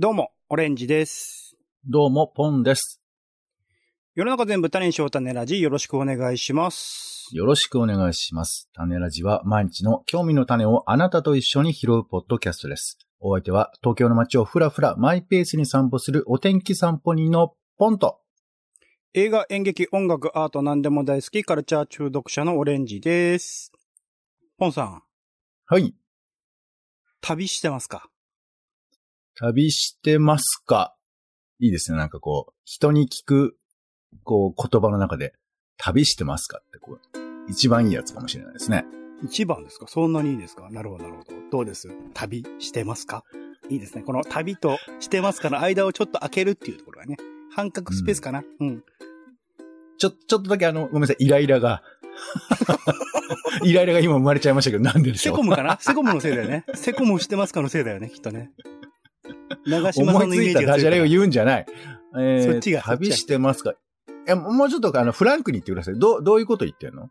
どうも、オレンジです。どうも、ポンです。世の中全部種にしよう種ラジ、よろしくお願いします。よろしくお願いします。種ラジは毎日の興味の種をあなたと一緒に拾うポッドキャストです。お相手は東京の街をふらふらマイペースに散歩するお天気散歩人のポンと。映画、演劇、音楽、アート、何でも大好き、カルチャー中毒者のオレンジです。ポンさん、はい。旅してますか？旅してますか？いいですね。なんかこう、人に聞く、こう、言葉の中で、旅してますかってこう、一番いいやつかもしれないですね。一番ですか？そんなにいいですか？なるほど、なるほど。どうです？旅してますか？いいですね。この旅としてますかの間をちょっと開けるっていうところがね。半角スペースかな、うん、ちょ、ちょっとだけあの、ごめんなさい、イライラが、イライラが今生まれちゃいましたけど、なんででしょうセコムかな？セコムのせいだよね。セコムしてますかのせいだよね、きっとね。長島さんのイメー思いついたダジャレを言うんじゃない。えーそっちが旅してますか？いや、もうちょっとあの、フランクに言ってください。どう、どういうこと言ってんの？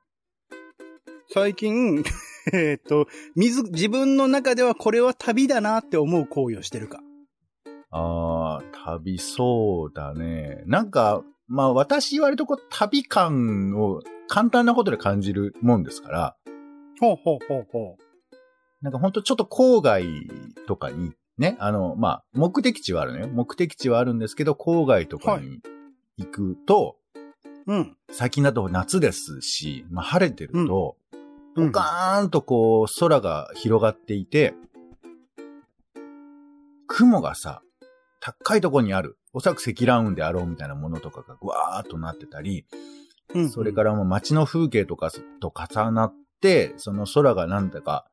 最近、えーっと、水、自分の中ではこれは旅だなって思う行為をしてるか。ああ、旅そうだね。なんか、まあ私割とこう、旅感を簡単なことで感じるもんですから、ほうほうほうほなんかほんとちょっと郊外とかに、ね、あの、まあ、目的地はあるのよ。目的地はあるんですけど、郊外とかに行くと、う。うん。最近だと夏ですし、まあ晴れてると、うんポカーンとこう、空が広がっていて、雲がさ、高いところにある、おそらく積乱雲であろうみたいなものとかがぐわーっとなってたり、うん。それからもう街の風景とかと重なって、その空がなんだか、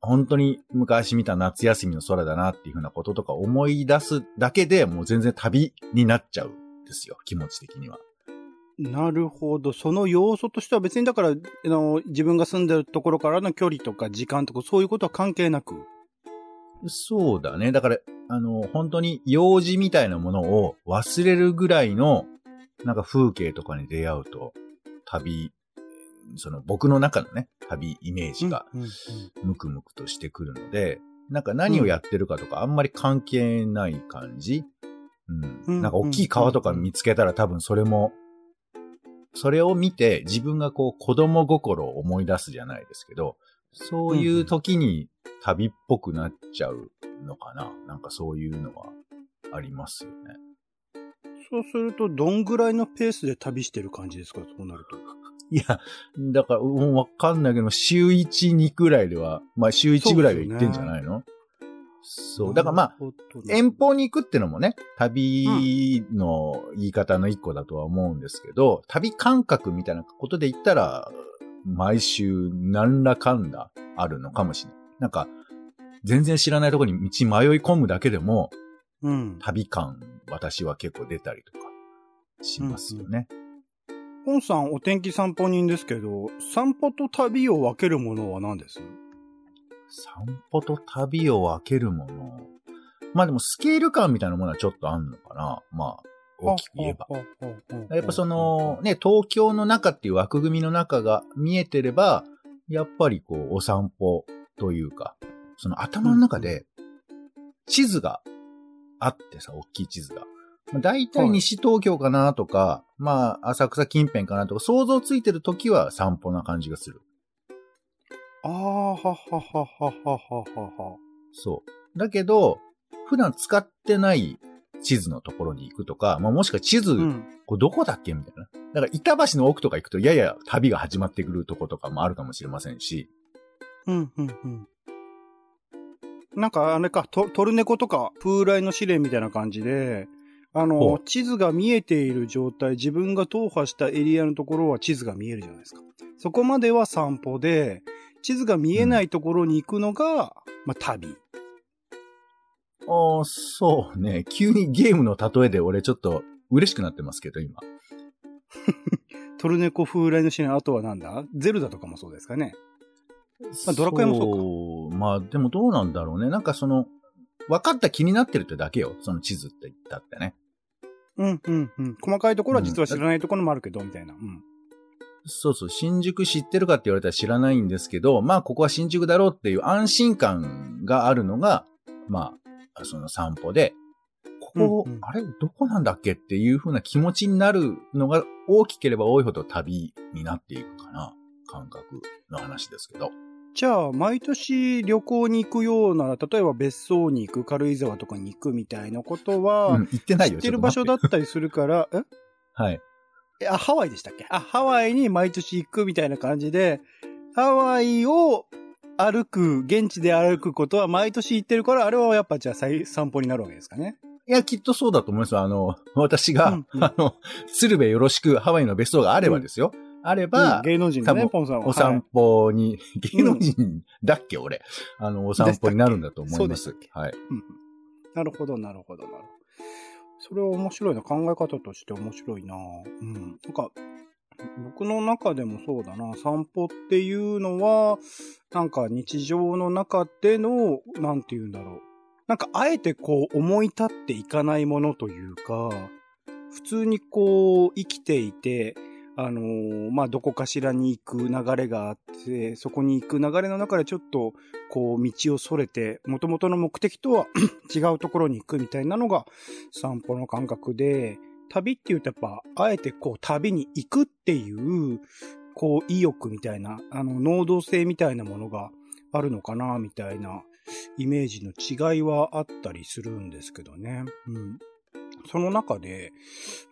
本当に昔見た夏休みの空だなっていうふうなこととか思い出すだけでもう全然旅になっちゃうんですよ、気持ち的には。なるほど。その要素としては別にだから、あの、自分が住んでるところからの距離とか時間とかそういうことは関係なく？そうだね。だから、あの、本当に用事みたいなものを忘れるぐらいの、なんか風景とかに出会うと、旅、その僕の中のね、旅イメージがムクムクとしてくるので、なんか何をやってるかとかあんまり関係ない感じ。うん。うんなんか大きい川とか見つけたら多分それも、それを見て自分がこう子供心を思い出すじゃないですけど、そういう時に旅っぽくなっちゃうのかな。なんかそういうのはありますよね。そうすると、どんぐらいのペースで旅してる感じですか？そうなると。いや、だから、うんわかんないけど、週1、2くらいでは、まあ週1ぐらいで行ってんじゃないの？そう,、だからまあ、遠方に行くってのもね、旅の言い方の一個だとは思うんですけど、旅感覚みたいなことで言ったら、毎週何らかんだあるのかもしれない。なんか、全然知らないところに道迷い込むだけでも、うん。旅感、私は結構出たりとかしますよね。ポンさん、お天気散歩人ですけど、散歩と旅を分けるものは何です？散歩と旅を分けるもの。まあでもスケール感みたいなものはちょっとあんのかな。まあ、大きく言えば。。やっぱその、ね、東京の中っていう枠組みの中が見えてれば、やっぱりこう、お散歩というか、その頭の中で、地図があってさ、大きい地図が。まあ大体西東京かなとか、まあ、浅草近辺かなとか、想像ついてる時は散歩な感じがする。ああ、ははははははは。そう。だけど、普段使ってない地図のところに行くとか、まあ、もしくは地図、うん。これどこだっけみたいな。だから板橋の奥とか行くと、やや旅が始まってくるとことかもあるかもしれませんし。うん、うん、うん。なんか、あれか、トトルネコとか、プーライの試練みたいな感じで、あほの、う地図が見えている状態、自分が踏破したエリアのところは地図が見えるじゃないですか。そこまでは散歩で、地図が見えないところに行くのが、まあ、旅。ああ、そうね。急にゲームの例えで俺ちょっと嬉しくなってますけど、今。トルネコ風来の試練、あとはなんだ？ゼルダとかもそうですかね。あドラクエもそうかまあ、でもどうなんだろうね。なんかその、分かった気になってるってだけよ。その地図って言ったってね。うん、うん、うん。細かいところは実は知らないところもあるけど、みたいな。うん。そうそう、新宿知ってるかって言われたら知らないんですけど、まあここは新宿だろうっていう安心感があるのが、まあその散歩で、ここ、うんうんあれ？どこなんだっけっていう風な気持ちになるのが大きければ多いほど旅になっていくかな。感覚の話ですけど。じゃあ、毎年旅行に行くような、例えば別荘に行く、軽井沢とかに行くみたいなことは、うん、行ってないよ。知ってる場所だっったりするから、え？はい。えあ、ハワイでしたっけ？あ、ハワイに毎年行くみたいな感じで、ハワイを歩く、現地で歩くことは毎年行ってるから、あれはやっぱじゃあ再散歩になるわけですかね？いや、きっとそうだと思いますよ。あの、私が、うんうんあの、鶴瓶よろしくハワイの別荘があればですよ。あれば、うん芸能人のね、さんは。お散歩に、芸能人だっけ、俺。あの、お散歩になるんだと思いますはい。うんうんなるほど、なるほど、なるほど。それは面白いな。考え方として面白いな。うん。なんか、僕の中でもそうだな。散歩っていうのは、なんか日常の中での、なんて言うんだろう。なんか、あえてこう、思い立っていかないものというか、普通にこう、生きていて、あのーまあ、どこかしらに行く流れがあって、そこに行く流れの中でちょっと、こう、道をそれて、元々の目的とは 違うところに行くみたいなのが散歩の感覚で、旅っていうとやっぱ、あえてこう、旅に行くっていう、こう、意欲みたいな、あの、能動性みたいなものがあるのかな、みたいなイメージの違いはあったりするんですけどね。うん。その中で、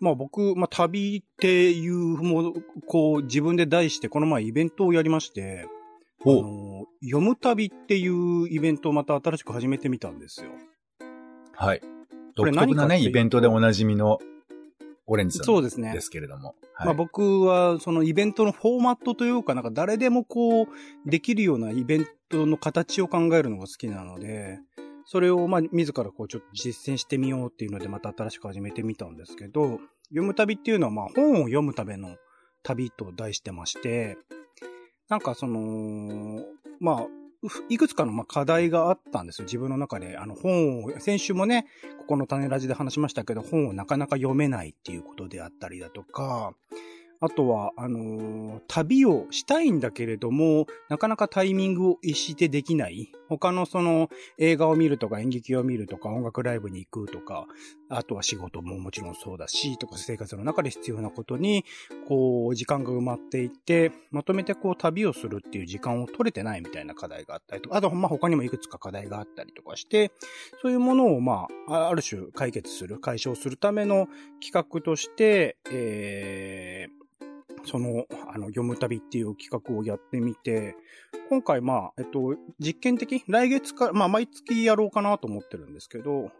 まあ僕、まあ旅っていうもの、こう自分で題してこの前イベントをやりまして、あ。の読む旅っていうイベントをまた新しく始めてみたんですよ。はい。これ独特なね、イベントでおなじみのオレンジさんそうですねですけれども。はい。まあ僕はそのイベントのフォーマットというか、なんか誰でもこうできるようなイベントの形を考えるのが好きなので、それをまあ自らこうちょっと実践してみようっていうのでまた新しく始めてみたんですけど、読む旅っていうのはまあ本を読むための旅と題してまして、なんかその、まあ、いくつかのまあ課題があったんですよ。自分の中で。あの本を、先週もね、ここの種ラジで話しましたけど、本をなかなか読めないっていうことであったりだとか、あとは、あのー旅をしたいんだけれども、なかなかタイミングを逸してできない。他のその映画を見るとか演劇を見るとか音楽ライブに行くとか、あとは仕事ももちろんそうだし、とか生活の中で必要なことに、こう、時間が埋まっていって、まとめてこう旅をするっていう時間を取れてないみたいな課題があったりとか、あと、ま他にもいくつか課題があったりとかして、そういうものをまあ、ある種解決する、解消するための企画として、えー、その、あの、読む旅っていう企画をやってみて、今回まあ、えっと、実験的来月か、まあ、毎月やろうかなと思ってるんですけど、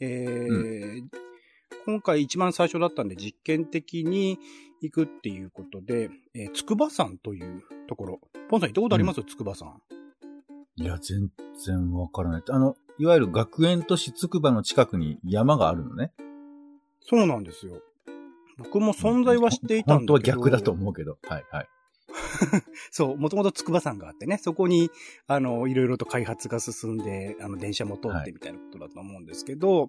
えー今回一番最初だったんで実験的に行くっていうことで、えー、筑波山というところ。ポンさん行ったことあります？筑波山。いや、全然わからない。あの、いわゆる学園都市つくばの近くに山があるのね。そうなんですよ。僕も存在は知っていたんだけど。本当は逆だと思うけど。はいはい。そう、もともと筑波山があってね、そこに、あの、いろいろと開発が進んで、あの、電車も通ってみたいなことだと思うんですけど、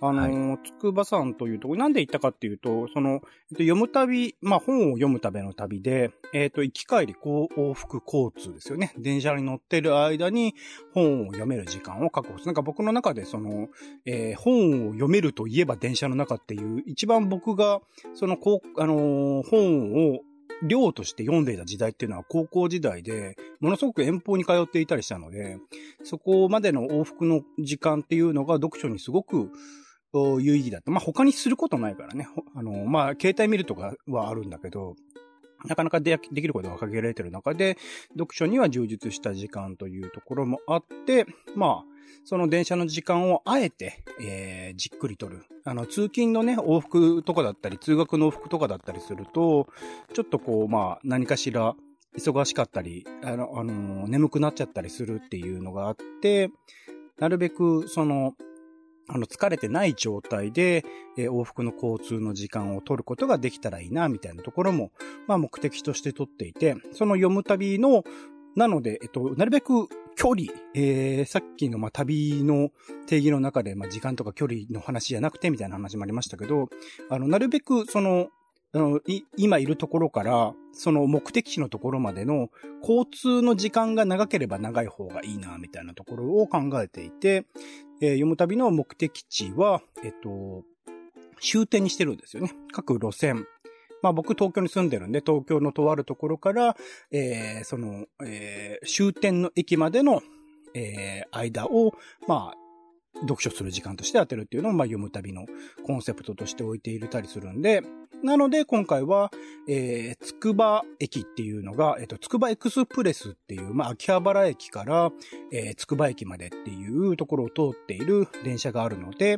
あの、筑波山というところ、なんで行ったかっていうと、その、えっと、読む旅、まあ、本を読むための旅で、えっと、行き帰り、こう、往復交通ですよね。電車に乗ってる間に本を読める時間を確保する。なんか僕の中で、その、えー本を読めるといえば電車の中っていう、一番僕が、その、こう、あのー本を、量として読んでいた時代っていうのは高校時代で、ものすごく遠方に通っていたりしたので、そこまでの往復の時間っていうのが読書にすごく有意義だった。まあ、他にすることないからね。あの、まあ、携帯見るとかはあるんだけど、なかなかでできることが限られてる中で、読書には充実した時間というところもあって、まあ、その電車の時間をあえて、えーじっくりとる。あの、通勤のね、往復とかだったり、通学の往復とかだったりすると、ちょっとこう、まあ、何かしら、忙しかったり、あの、あの、眠くなっちゃったりするっていうのがあって、なるべく、その、あの、疲れてない状態で、えー往復の交通の時間を取ることができたらいいな、みたいなところも、まあ、目的として取っていて、その読む旅の、なので、えっと、なるべく距離、えー、さっきの、まあ、旅の定義の中で、まあ、時間とか距離の話じゃなくて、みたいな話もありましたけど、あの、なるべく、その、あの、い、今いるところから、その目的地のところまでの交通の時間が長ければ長い方がいいな、みたいなところを考えていて、えー、読む旅の目的地は、えっと、終点にしてるんですよね。各路線。まあ僕東京に住んでるんで、東京のとあるところから、えー、その、えー、終点の駅までの、えー、間を、まあ、読書する時間として当てるっていうのを、まあ、読む旅のコンセプトとして置いているたりするんで、なので、今回は、えー、つくば駅っていうのが、えっ、ー、と、つくばエクスプレスっていう、まあ、秋葉原駅から、えー、つくば駅までっていうところを通っている電車があるので、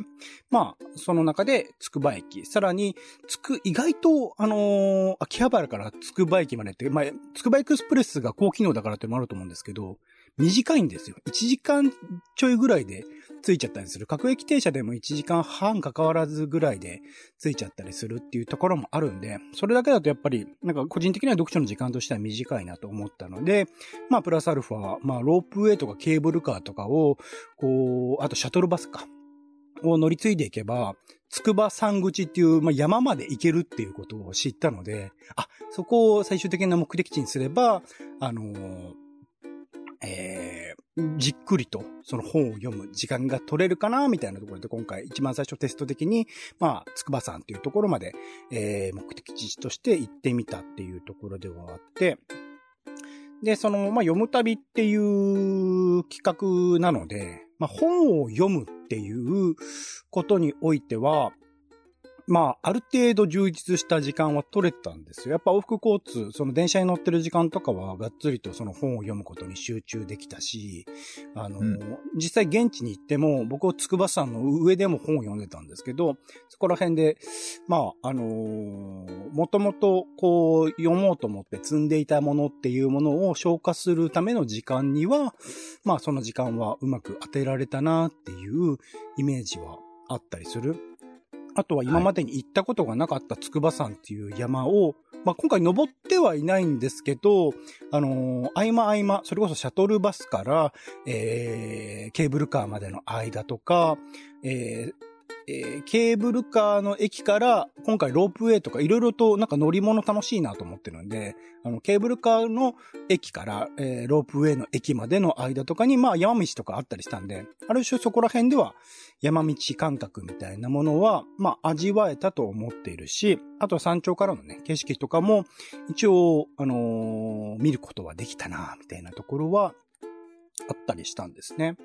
まあ、その中でつくば駅、さらに、つく、意外と、あのー、秋葉原からつくば駅までって、まあ、つくばエクスプレスが高機能だからってもあると思うんですけど、短いんですよ。1時間ちょいぐらいでついちゃったりする。各駅停車でも1時間半関わらずぐらいでついちゃったりするっていうところもあるんで、それだけだとやっぱり、なんか個人的には読書の時間としては短いなと思ったので、まあプラスアルファ、まあロープウェイとかケーブルカーとかを、こう、あとシャトルバスか、を乗り継いでいけば、つくば山口っていう、まあ、山まで行けるっていうことを知ったので、あ、そこを最終的な目的地にすれば、あのーえー、じっくりとその本を読む時間が取れるかな、みたいなところで今回一番最初テスト的に、まあ、筑波山っていうところまで、えー、目的地として行ってみたっていうところではあって、で、その、まあ、読む旅っていう企画なので、まあ、本を読むっていうことにおいては、まあ、ある程度充実した時間は取れたんですよ。やっぱ往復交通、その電車に乗ってる時間とかは、がっつりとその本を読むことに集中できたし、あの、うん、実際現地に行っても、僕は筑波山の上でも本を読んでたんですけど、そこら辺で、まあ、あのー、もともとこう、読もうと思って積んでいたものっていうものを消化するための時間には、まあ、その時間はうまく当てられたなっていうイメージはあったりする。あとは今までに行ったことがなかった筑波山っていう山を、まあ、今回登ってはいないんですけど、あのー、合間合間、それこそシャトルバスから、えー、ケーブルカーまでの間とか、えー、えー、ケーブルカーの駅から、今回ロープウェイとかいろいろとなんか乗り物楽しいなと思ってるんで、あの、ケーブルカーの駅から、えー、ロープウェイの駅までの間とかに、まあ山道とかあったりしたんで、ある種そこら辺では山道感覚みたいなものは、まあ味わえたと思っているし、あとは山頂からのね、景色とかも、一応、あのー、見ることはできたな、みたいなところは、あったりしたんですね。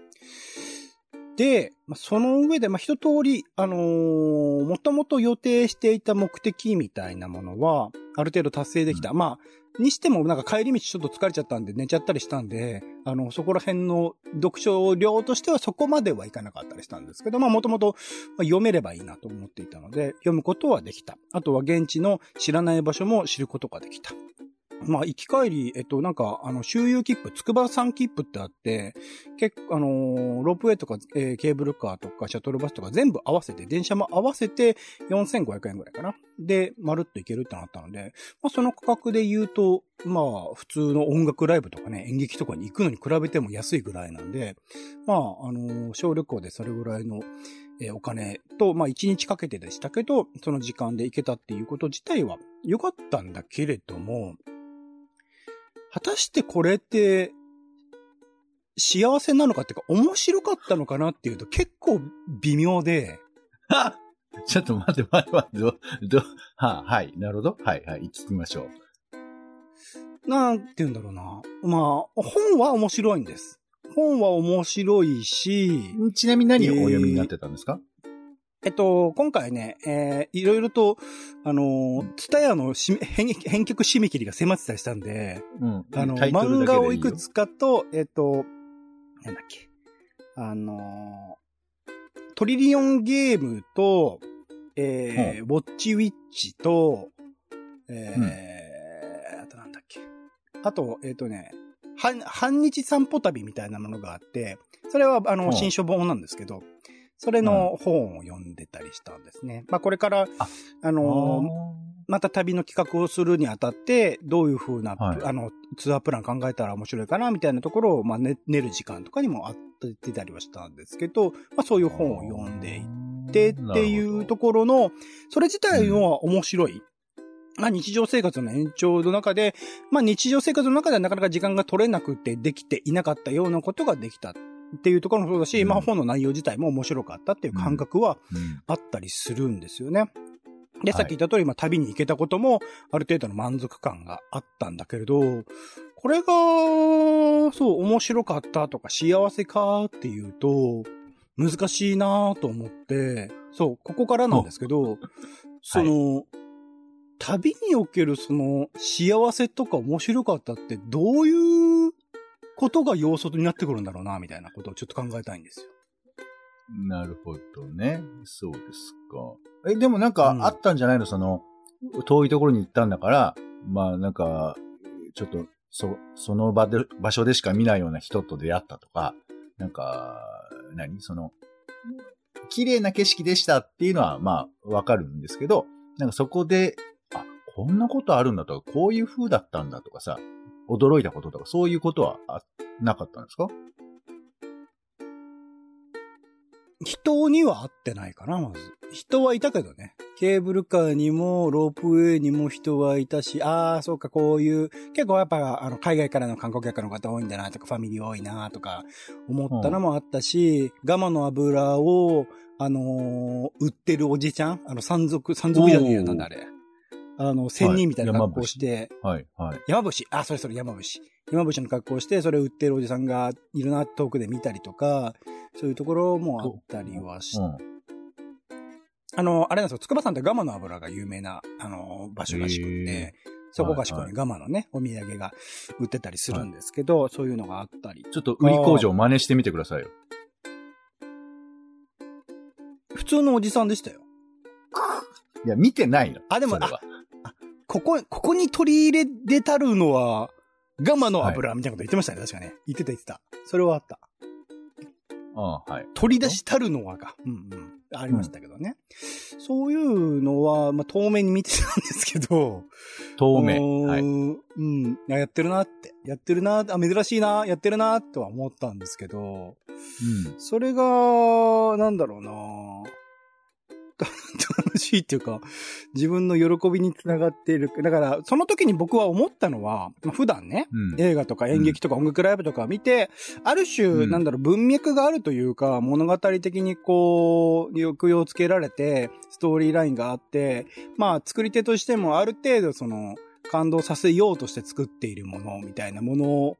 で、まあ、その上で、まあ、一通り、あのー、もともと予定していた目的みたいなものは、ある程度達成できた。うん、まあ、にしてもなんか帰り道ちょっと疲れちゃったんで寝ちゃったりしたんで、あの、そこら辺の読書量としてはそこまではいかなかったりしたんですけど、まあもともと読めればいいなと思っていたので、読むことはできた。あとは現地の知らない場所も知ることができた。まあ、行き帰り、えっと、なんか、あの、周遊切符、筑波山切符ってあって、結構、あのー、ロープウェイとか、えー、ケーブルカーとか、シャトルバスとか全部合わせて、電車も合わせて4500円ぐらいかな。で、まるっと行けるってなったので、まあ、その価格で言うと、まあ、普通の音楽ライブとかね、演劇とかに行くのに比べても安いぐらいなんで、まあ、あのー、小旅行でそれぐらいの、え、お金と、まあ、1日かけてでしたけど、その時間で行けたっていうこと自体は良かったんだけれども、果たしてこれって、幸せなのかっていうか、面白かったのかなっていうと結構微妙で。ちょっと待って待って待って、ど、ど、はあ、はい、なるほど。はい、はい、聞きましょう。なんて言うんだろうな。まあ、本は面白いんです。本は面白いし。ちなみに何をお読みになってたんですか、えっと、今回ね、えー、いろいろと、あの、ツタヤの編編曲締め切りが迫ってたりしたんで、うん、あの、漫画をいくつかと、えっと、なんだっけ、あの、トリリオンゲームと、えー、ウォッチウィッチと、えー、うん、あとなんだっけ。あと、えっ、ー、とね、半、半日散歩旅みたいなものがあって、それは、あの、新書本なんですけど、それの本を読んでたりしたんですね。まあこれから、あ、あのー、また旅の企画をするにあたって、どういう風な、はい、あの、ツアープラン考えたら面白いかな、みたいなところを、まあ、ね、寝る時間とかにもあってたりはしたんですけど、まあそういう本を読んでいってっていうところの、それ自体は面白い。まあ日常生活の延長の中で、まあ日常生活の中ではなかなか時間が取れなくてできていなかったようなことができたっていうところもそうだし、うん。まあ本の内容自体も面白かったっていう感覚はうん。あったりするんですよね。で、はい。さっき言った通り、まあ旅に行けたこともある程度の満足感があったんだけれど、これが、そう、面白かったとか幸せかっていうと、難しいなと思って、そう、ここからなんですけど、その、旅におけるその幸せとか面白かったってどういうことが要素になってくるんだろうな、みたいなことをちょっと考えたいんですよ。なるほどね。そうですか。え、でもなんかあったんじゃないの、その、遠いところに行ったんだから、まあなんか、ちょっと、そ、その場で、場所でしか見ないような人と出会ったとか、なんか、何？その、綺麗な景色でしたっていうのは、まあ、わかるんですけど、なんかそこで、あ、こんなことあるんだとか、こういう風だったんだとかさ、驚いたこととか、そういうことはあなかったんですか？人には会ってないかな、まず。人はいたけどね。ケーブルカーにも、ロープウェイにも人はいたし、ああ、そうか、こういう、結構やっぱ、あの、海外からの観光客の方多いんだな、とか、ファミリー多いな、とか、思ったのもあったし、ガマの油を、あのー売ってるおじちゃん？あの、山賊、山賊じゃねえよ、なんだあれ。あの、仙人みたいな格好して、はい、はい。山伏あ、それそれ山伏山伏の格好して、それ売ってるおじさんがいるな、遠くで見たりとか、そういうところもあったりはしうん。あの、あれなんですよ、筑波山ってガマの油が有名な、あの、場所らしくへて、そこかしこはいはいにガマのね、お土産が売ってたりするんですけど、そういうのがあったり。ちょっと売り工場真似してみてくださいよ。普通のおじさんでしたよ。いや、見てないの。あでもそれはここ、ここに取り入れでたるのは、ガマの油みたいなこと言ってましたね、確かね。言ってた言ってた。それはあった。ああはい。取り出したるのはが。うんうん。ありましたけどね。そういうのは、まあ、遠目に見てたんですけど、透明。はい。んうん。あやってるなって。やってるなあ、珍しいな、やってるな、とは思ったんですけど、うん。それが、なんだろうな楽しいっていうか、自分の喜びにつながっている。だから、その時に僕は思ったのは、まあ普段ね、うん。映画とか演劇とか音楽ライブとか見て、ある種、うんなんだろう、文脈があるというか、物語的にこう、抑揚をつけられて、ストーリーラインがあって、まあ、作り手としてもある程度その、感動させようとして作っているものみたいなもの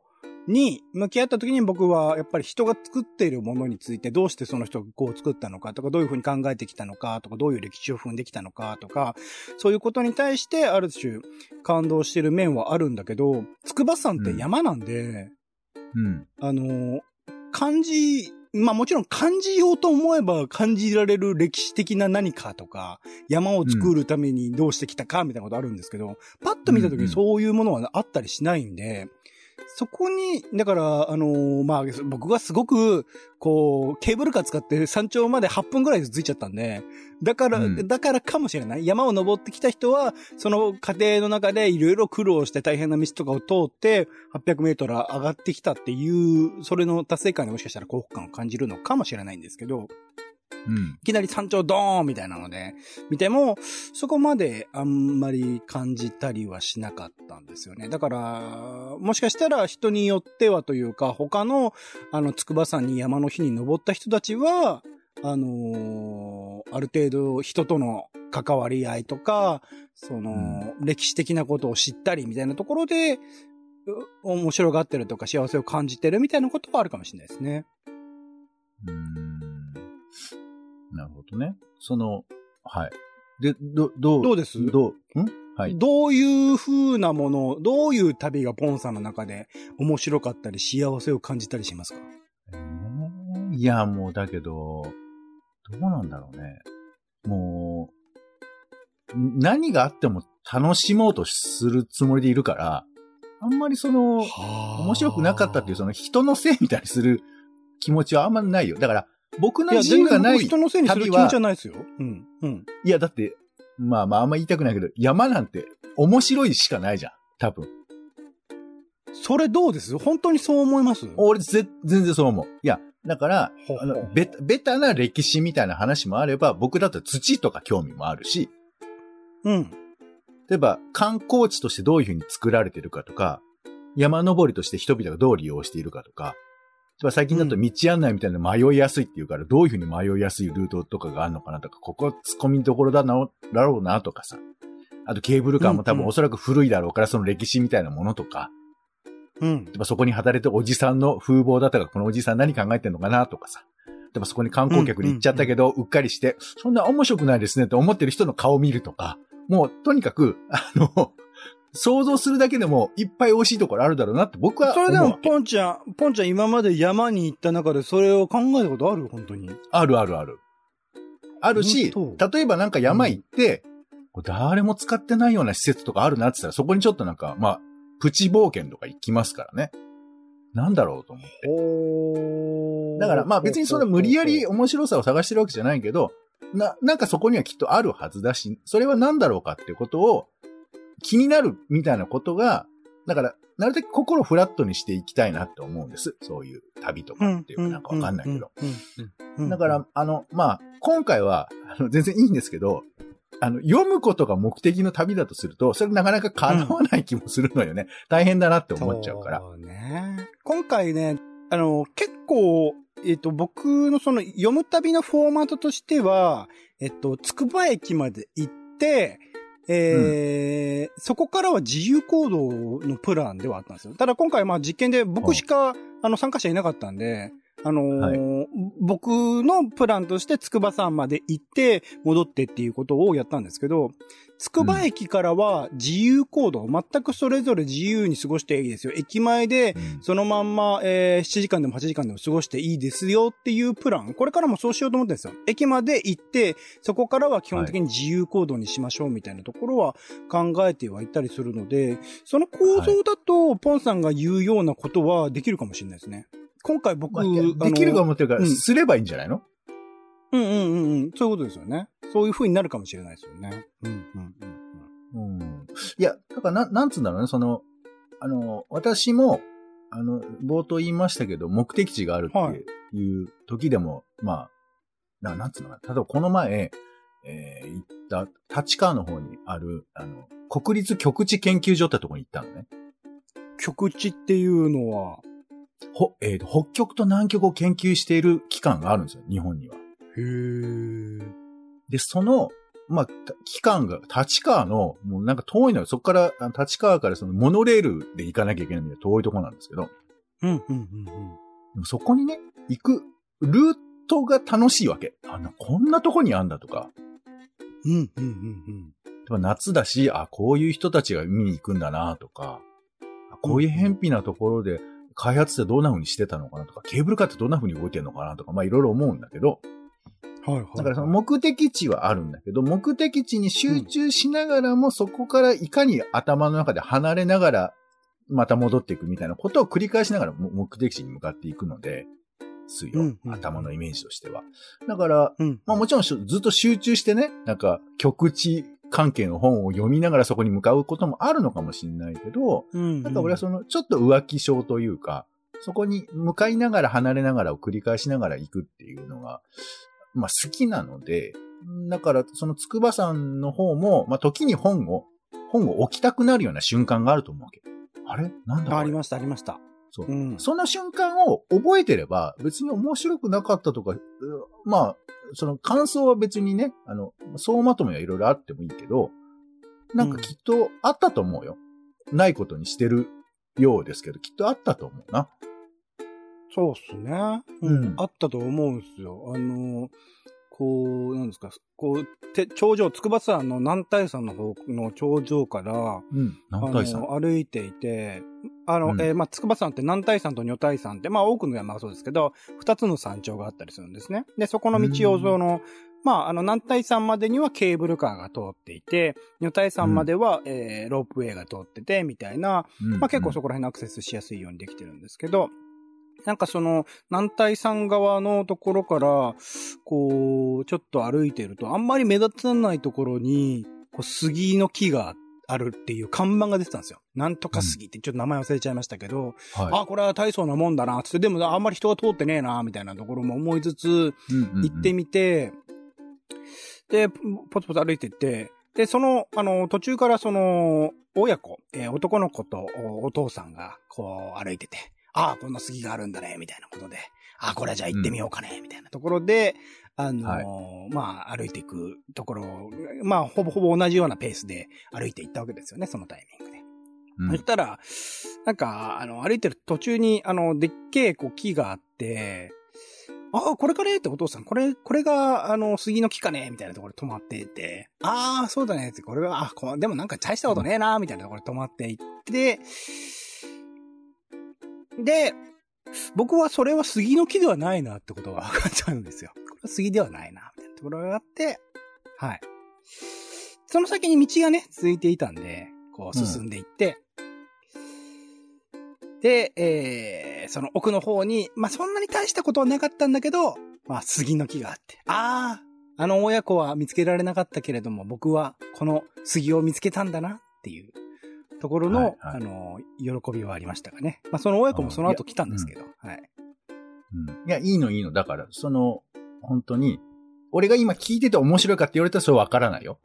に向き合った時に僕はやっぱり人が作っているものについてどうしてその人がこう作ったのかとかどういうふうに考えてきたのかとかどういう歴史を踏んできたのかとかそういうことに対してある種感動してる面はあるんだけど筑波山って山なんで、うん。あの、感じ、まあもちろん感じようと思えば感じられる歴史的な何かとか、山を作るためにどうしてきたかみたいなことあるんですけど、パッと見た時にそういうものはあったりしないんで、そこに、だから、あのーまあ、僕がすごく、こう、ケーブルカー使って山頂まで8分ぐらいで着いちゃったんで、だから、うんだからかもしれない。山を登ってきた人は、その過程の中でいろいろ苦労して大変な道とかを通って、800メートル上がってきたっていう、それの達成感でもしかしたら幸福感を感じるのかもしれないんですけど、うん。いきなり山頂ドーンみたいなので、見ても、そこまであんまり感じたりはしなかったんですよね。だから、もしかしたら人によってはというか、他の、あの、筑波山に山の日に登った人たちは、あのーある程度人との関わり合いとか、その、歴史的なことを知ったりみたいなところで、う面白がってるとか幸せを感じてるみたいなことはあるかもしれないですね。うーんなるほどね。その、はい。で、ど、どう、どうです？どう、ん？はい。どういう風なもの、どういう旅がポンさんの中で面白かったり幸せを感じたりしますか？えーいや、もうだけど、どうなんだろうね。もう、ん何があっても楽しもうとするつもりでいるから、あんまりその、面面白くなかったっていう、その人のせいみたいにする気持ちはあんまりないよ。だから、僕の自由がない僕人のせいにする気持ちはないですよ。うん。うん。いや、だって、まあまあ、あんま言いたくないけど、山なんて面白いしかないじゃん。多分。それどうです？本当にそう思います？俺、ぜ、全然そう思う。いや、だから、ほうあの、ベタ、ベタな歴史みたいな話もあれば、僕だったら土とか興味もあるし、うん。例えば観光地としてどういうふうに作られてるかとか、山登りとして人々がどう利用しているかとか、最近だと道案内みたいなの迷いやすいっていうから、どういうふうに迷いやすいルートとかがあるのかなとか、ここ突っ込みどころだな、だろうなとかさ。あとケーブルカーも多分おそらく古いだろうから、その歴史みたいなものとか。うん。そこに働いてるおじさんの風貌だったら、このおじさん何考えてんのかなとかさ。例えばそこに観光客で行っちゃったけど、うっかりして、そんな面白くないですねって思ってる人の顔を見るとか。もう、とにかく、あの、想像するだけでもいっぱい美味しいところあるだろうなって僕はそれでも。ポンちゃん、ポンちゃん今まで山に行った中でそれを考えたことある？本当に。あるあるある。あるし例えばなんか山行って、これ誰も使ってないような施設とかあるなって言ったら、そこにちょっとなんか、まあ、プチ冒険とか行きますからね。なんだろうと思って。おだからまあ別にそれ無理やり面白さを探してるわけじゃないけど、な、なんかそこにはきっとあるはずだし、それは何だろうかっていうことを気になるみたいなことが、だから、なるべく心をフラットにしていきたいなって思うんです。そういう旅とかっていうかなんかわかんないけど。。うんだか、ら、あの、まあ、今回は、あの、全然いいんですけど、あの、読むことが目的の旅だとすると、それなかなか叶わない気もするのよね。大変だなって思っちゃうから。そうね。今回ね、あの、結構、えっと、僕のその読む旅のフォーマットとしては、えっと、つくば駅まで行って、えーそこからは自由行動のプランではあったんですよ。ただ今回まあ実験で僕しか、あの参加者いなかったんで、あのー僕のプランとして筑波山まで行って戻ってっていうことをやったんですけど、つくば駅からは自由行動、全くそれぞれ自由に過ごしていいですよ。駅前でうんそのまんま、えー7時間でも8時間でも過ごしていいですよっていうプラン。これからもそうしようと思ってるんですよ。駅まで行って、そこからは基本的に自由行動にしましょうみたいなところは考えてはいたりするので、その構造だと、ポンさんが言うようなことはできるかもしれないですね。今回僕、できるか思ってるから、うんすればいいんじゃないの？うんうんうんうん。そういうことですよね。そういう風になるかもしれないですよね。うんうんうんうん。いや、だからな、なんつうんだろうね、その、あの、私も、あの、冒頭言いましたけど、目的地があるはいっていう時でも、まあ、ななんつうのかな、例えばこの前、えー行った、立川の方にある、あの、国立極地研究所ってとこに行ったのね。極地っていうのは、ほ、えーと北極と南極を研究している機関があるんですよ、日本には。へー。で、その、まあ、た期間が、立川の、もうなんか遠いのよ。そこから、立川からそのモノレールで行かなきゃいけないみたいな遠いところなんですけど、うんうんうんうん。そこにね、行くルートが楽しいわけ。あの、こんなとこにあんだとか、うんうんうん例えば夏だし、あ、こういう人たちが見に行くんだなとか、あこういう偏僻なところで開発ってどんな風にしてたのかなとか、ケーブルカーってどんな風に動いてるのかなとか、まあいろいろ思うんだけど、うん。はいはい。だからその目的地はあるんだけど、目的地に集中しながらも、そこからいかに頭の中で離れながら、また戻っていくみたいなことを繰り返しながらも目的地に向かっていくので、すよ。うんうん頭のイメージとしては。だから、うん。まあもちろんしずっと集中してね、なんか極地関係の本を読みながらそこに向かうこともあるのかもしれないけど、うん。なんか俺はその、ちょっと浮気症というか、そこに向かいながら離れながらを繰り返しながら行くっていうのが、まあ好きなので、だからその筑波山の方も、まあ時に本を、本を置きたくなるような瞬間があると思うわけ。あれ？なんだありました、ありました。そうう。ん。その瞬間を覚えてれば、別に面白くなかったとか、うまあ、その感想は別にね、あの、総まとめはいろいろあってもいいけど、なんかきっとあったと思うよ。ないことにしてるようですけど、きっとあったと思うな。そうっすね。ううんん。あったと思うんすよ。あの、こう、なんですか、こう、て頂上、筑波山の南大山の方の頂上から、うん。南大山。歩いていて、あの、うんえーまあ、筑波山って南大山と女大山って、まあ、多くの山がそうですけど、二つの山頂があったりするんですね。で、そこの道を、うんその、まあ、あの、南大山までにはケーブルカーが通っていて、女大山までは、えーロープウェイが通ってて、みたいな、うんまあ、結構そこら辺アクセスしやすいようにできてるんですけど、なんかその、南大山側のところから、こう、ちょっと歩いてると、あんまり目立たないところに、こう、杉の木があるっていう看板が出てたんですよ。なんとか杉ってちょっと名前忘れちゃいましたけど、はあ、これは大層なもんだな、つって、でもあんまり人が通ってねえな、みたいなところも思いつつ、い。行ってみて、で、ポツポツ歩いてって、で、その、あの、途中からその、親子、えー、男の子とお父さんが、こう、歩いてて、ああ、こんな杉があるんだね、みたいなことで、ああ、これはじゃあ行ってみようかね、うん、みたいな。ところで、あのーはい、まあ、歩いていくところ、まあ、ほぼほぼ同じようなペースで歩いていったわけですよね、そのタイミングで。うん、そしたら、なんか、あの、歩いてる途中に、あの、でっけえ、こう、木があって、ああ、これかねってお父さん、これ、これが、あの、杉の木かねみたいなところで止まっていて、ああ、そうだねって、これは、あ、こでもなんか大したことねえなみたいなところで止まっていって、で、僕はそれは杉の木ではないなってことが分かっちゃうんですよ。これは杉ではないな、みたいなところがあって、はい。その先に道がね、続いていたんで、こう進んでいって、で、えー、その奥の方に、まあ、そんなに大したことはなかったんだけど、まあ、杉の木があって、ああ、あの親子は見つけられなかったけれども、僕はこの杉を見つけたんだなっていうところの、はいはい、あの、喜びはありましたがね。まあ、その親子もその後来たんですけど、はい。うん。いや、いいのいいの。だから、その、本当に、俺が今聞いてて面白いかって言われたらそれわからないよ。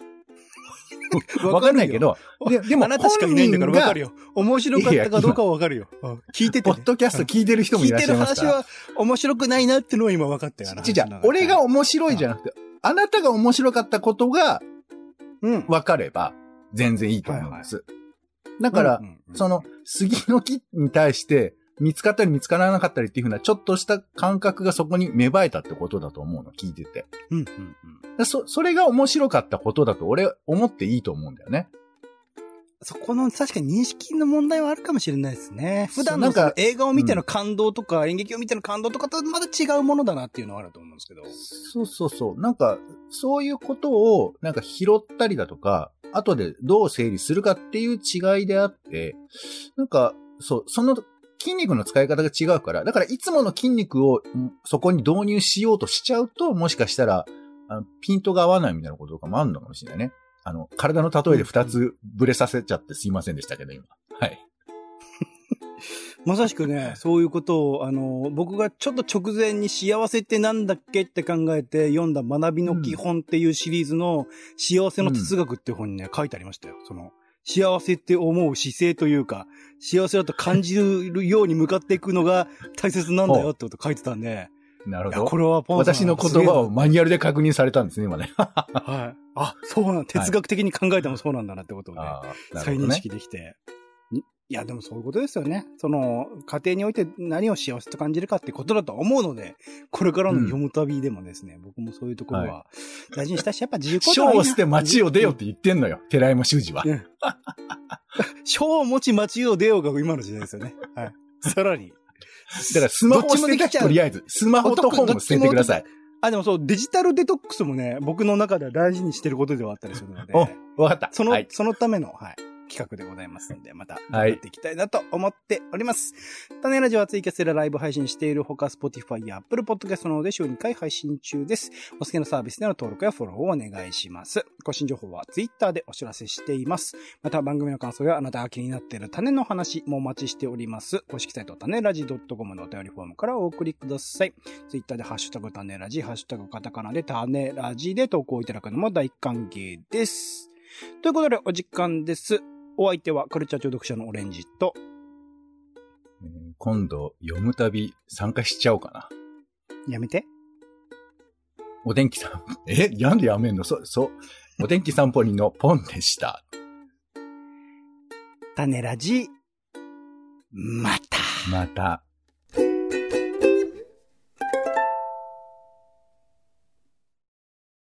わかんないけど、ででも、あなたしかいないんだからわかるよ。面白かったかどうかはわかるよ。聞いてて、ね。ポッドキャスト聞いてる人もいらっしゃいますか聞いてる話は面白くないなってのは今分かったよな。ちじゃ俺が面白いじゃなくて、あなたが面白かったことが、うん。分かれば、全然いいと思います。だから、その、杉の木に対して、見つかったり見つからなかったりっていうふうな、ちょっとした感覚がそこに芽生えたってことだと思うの、聞いてて。うん、うん、うん。そ、それが面白かったことだと俺、思っていいと思うんだよね。そこの確かに認識の問題はあるかもしれないですね。普段のなんか映画を見ての感動とか、演劇を見ての感動とかとまた違うものだなっていうのはあると思うんですけど。そうそうそう。なんか、そういうことをなんか拾ったりだとか、後でどう整理するかっていう違いであって、なんか、そう、その筋肉の使い方が違うから、だからいつもの筋肉をそこに導入しようとしちゃうと、もしかしたら、あのピントが合わないみたいなこととかもあるのかもしれないね。あの、体の例えで二つブレさせちゃってすいませんでしたけど、今。はい。まさしくね、そういうことを、あの、僕がちょっと直前に幸せってなんだっけって考えて読んだ学びの基本っていうシリーズの幸せの哲学っていう本にね、書いてありましたよ。その、幸せって思う姿勢というか、幸せだと感じるように向かっていくのが大切なんだよってこと書いてたんで。なるほど。これはポン私の言葉をマニュアルで確認されたんですね、今ね。はい。あ、そうなん、哲学的に考えてもそうなんだなってことをね、はい、再認識できて。いや、でもそういうことですよね。その、家庭において何を幸せと感じるかってことだと思うので、これからの読む旅でもですね、うん、僕もそういうところは大事にしたし、やっぱ自由行動を捨て街を出よって言ってんのよ、寺山修司は。章を持ち街を出ようが今の時代ですよね。はい。さらに。だからスマホを捨てたとりあえず、スマホと本を捨ててください。あ、でもそう、デジタルデトックスもね、僕の中では大事にしてることではあったりするので。お、わかった。その、はい、そのための、はい。企画でございますんで、また、頑張っていきたいなと思っております。はい、種ラジオはツイキャスでライブ配信しているほか、Spotify や Apple Podcast などで週2回配信中です。お好きなサービスでの登録やフォローをお願いします。更新情報は Twitter でお知らせしています。また、番組の感想やあなたが気になっている種の話もお待ちしております。公式サイト種ラジ .com のお便りフォームからお送りください。Twitter でハッシュタグ種ラジ、ハッシュタグカタカナで種ラジで投稿いただくのも大歓迎です。ということで、お時間です。お相手はカルチャー中読者のオレンジと、えー、今度、読む旅参加しちゃおうかな。やめて。お天気さん、え？なんでやめんの？そ、そう。お天気散歩人のポンでした。種ラジ、また。また。